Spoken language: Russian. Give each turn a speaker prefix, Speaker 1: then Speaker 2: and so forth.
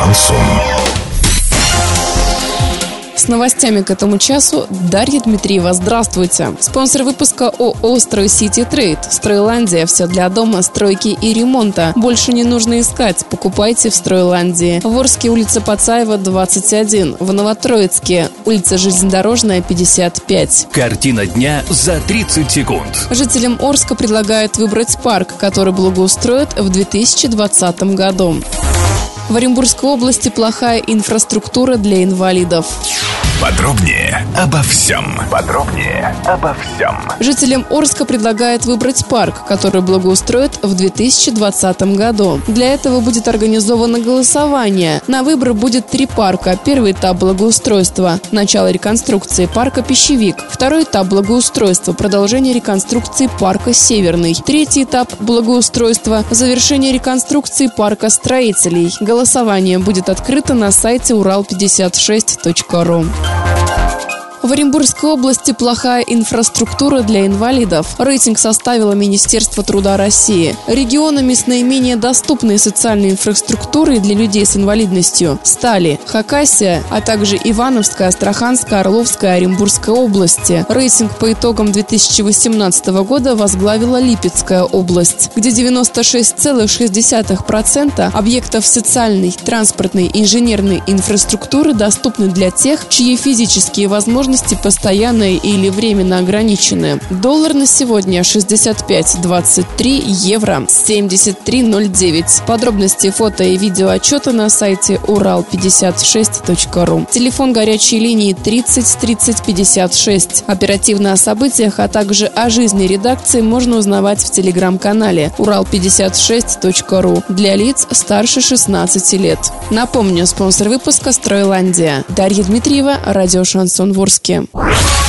Speaker 1: Шансон.
Speaker 2: С новостями к этому часу Дарья Дмитриева. Здравствуйте. Спонсор выпуска ООО «Стройсити Трейд». Стройландия. Все для дома, стройки и ремонта. Больше не нужно искать. Покупайте в Стройландии. В Орске улица Пацаева, 21. В Новотроицке улица Железнодорожная, 55.
Speaker 1: Картина дня за 30 секунд.
Speaker 2: Жителям Орска предлагают выбрать парк, который благоустроят в 2020 году. В Оренбургской области плохая инфраструктура для инвалидов.
Speaker 1: Подробнее обо всем. Подробнее обо всем.
Speaker 2: Жителям Орска предлагают выбрать парк, который благоустроят в 2020 году. Для этого будет организовано голосование. На выбор будет три парка. Первый этап благоустройства – начало реконструкции парка «Пищевик». Второй этап благоустройства – продолжение реконструкции парка «Северный». Третий этап благоустройства – завершение реконструкции парка «Строителей». Голосование будет открыто на сайте урал56.ру. В Оренбургской области плохая инфраструктура для инвалидов. Рейтинг составило Министерство труда России. Регионами с наименее доступной социальной инфраструктурой для людей с инвалидностью стали Хакасия, а также Ивановская, Астраханская, Орловская, Оренбургская области. Рейтинг по итогам 2018 года возглавила Липецкая область, где 96,6% объектов социальной, транспортной, инженерной инфраструктуры доступны для тех, чьи физические возможности возможности постоянные или временно ограничены. Доллар на сегодня 65.23, евро 73.09. Подробности фото и видео отчета на сайте урал56.ру. Телефон горячей линии 30 30 56. Оперативно о событиях, а также о жизни редакции можно узнавать в телеграм-канале урал56.ру для лиц старше 16 лет. Напомню, спонсор выпуска «Стройландия». Дарья Дмитриева, радио «Шансон Ижевске.